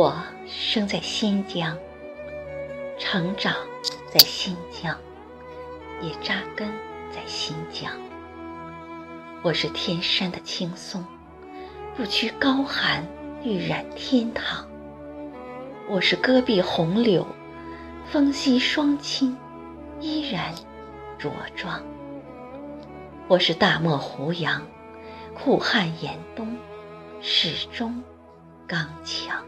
我生在新疆，成长在新疆，也扎根在新疆。我是天山的青松，不屈高寒，欲染天堂。我是戈壁红柳，风息双亲，依然茁壮。我是大漠胡杨，酷旱严冬，始终刚强。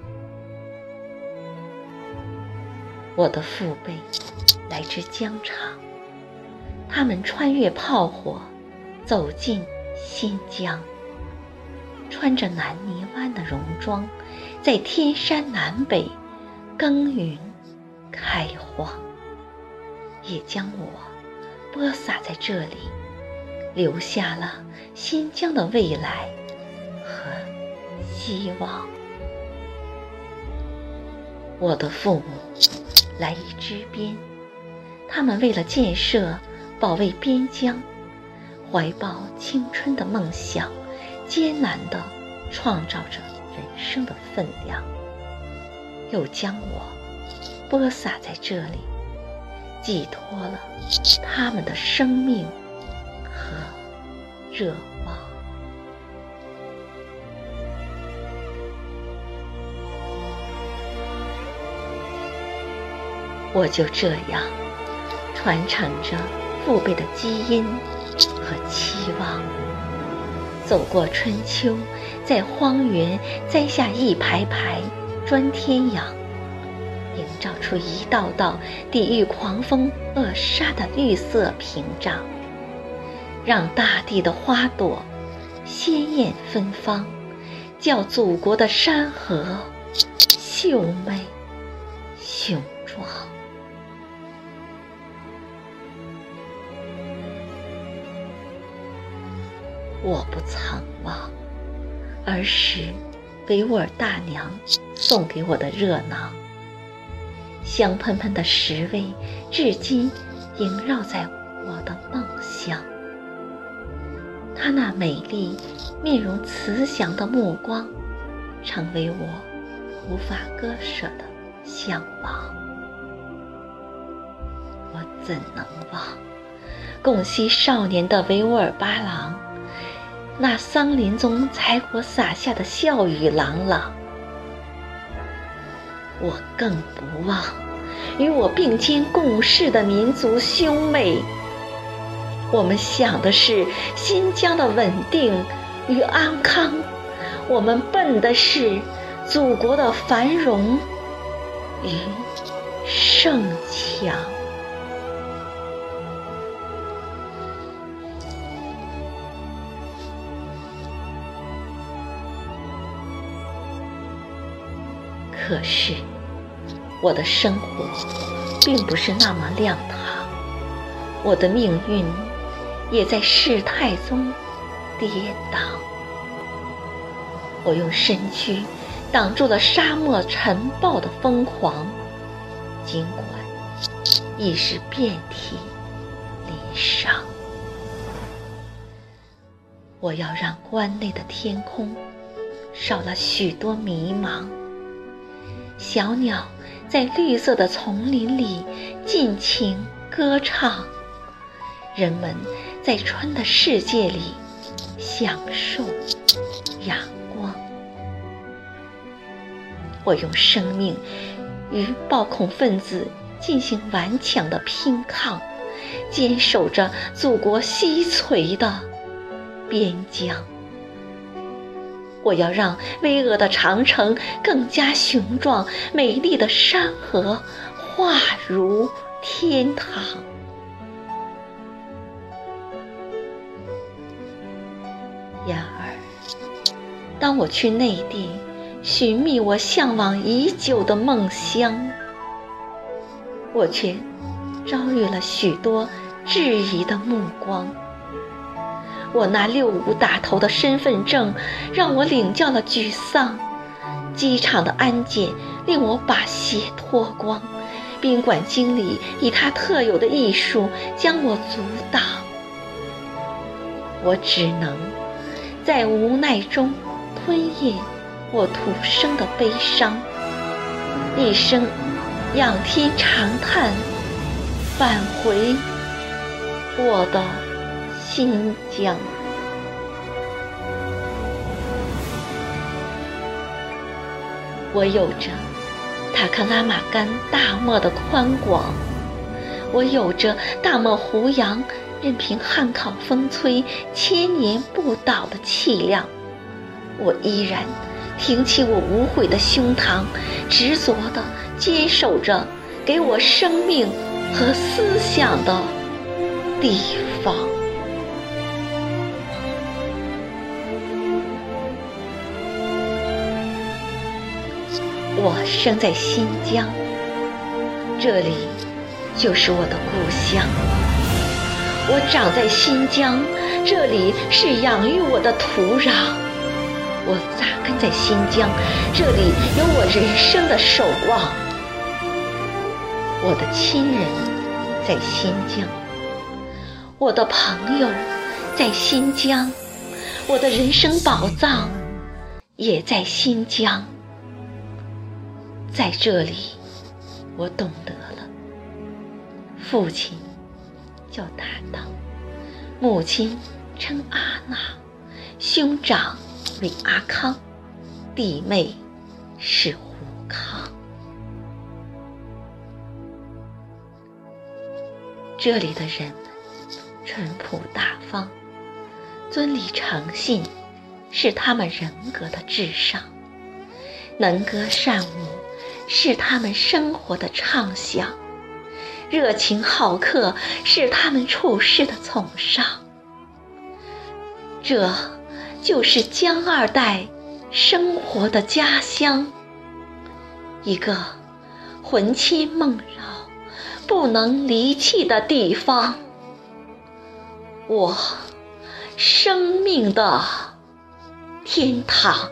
我的父辈来自疆场，他们穿越炮火，走进新疆，穿着南泥湾的戎装，在天山南北耕耘开荒，也将我播撒在这里，留下了新疆的未来和希望。我的父母。来一支边，他们为了建设、保卫边疆，怀抱青春的梦想，艰难地创造着人生的分量，又将我播撒在这里，寄托了他们的生命和热我就这样传承着父辈的基因和期望，走过春秋，在荒原栽下一排排砖天养，营造出一道道抵御狂风扼杀的绿色屏障，让大地的花朵鲜艳芬芳，叫祖国的山河秀美雄壮。我不曾忘儿时维吾尔大娘送给我的热闹，香喷喷的食味至今萦绕在我的梦乡。她那美丽、面容慈祥的目光，成为我无法割舍的向往。我怎能忘贡西少年的维吾尔巴郎？那桑林中采果洒下的笑语朗朗，我更不忘与我并肩共事的民族兄妹。我们想的是新疆的稳定与安康，我们奔的是祖国的繁荣与盛强。可是，我的生活并不是那么亮堂，我的命运也在世态中跌宕。我用身躯挡住了沙漠尘暴的疯狂，尽管已是遍体鳞伤。我要让关内的天空少了许多迷茫。小鸟在绿色的丛林里尽情歌唱，人们在春的世界里享受阳光。我用生命与暴恐分子进行顽强的拼抗，坚守着祖国西陲的边疆。我要让巍峨的长城更加雄壮，美丽的山河化如天堂。然而，当我去内地寻觅我向往已久的梦乡，我却遭遇了许多质疑的目光。我那六五打头的身份证让我领教了沮丧，机场的安检令我把鞋脱光，宾馆经理以他特有的艺术将我阻挡，我只能在无奈中吞咽我土生的悲伤，一声仰天长叹，返回我的新疆。我有着塔克拉玛干大漠的宽广，我有着大漠胡杨任凭汉考风吹千年不倒的气量，我依然挺起我无悔的胸膛，执着地坚守着给我生命和思想的地方。我生在新疆，这里就是我的故乡。我长在新疆，这里是养育我的土壤。我扎根在新疆，这里有我人生的守望。我的亲人在新疆，我的朋友在新疆，我的人生宝藏也在新疆。在这里，我懂得了，父亲叫大道，母亲称阿娜，兄长为阿康，弟妹是胡康。这里的人们淳朴大方，尊礼诚信是他们人格的至上，能歌善舞。是他们生活的畅想，热情好客是他们处事的崇尚。这就是江二代生活的家乡，一个魂牵梦绕、不能离弃的地方，我生命的天堂。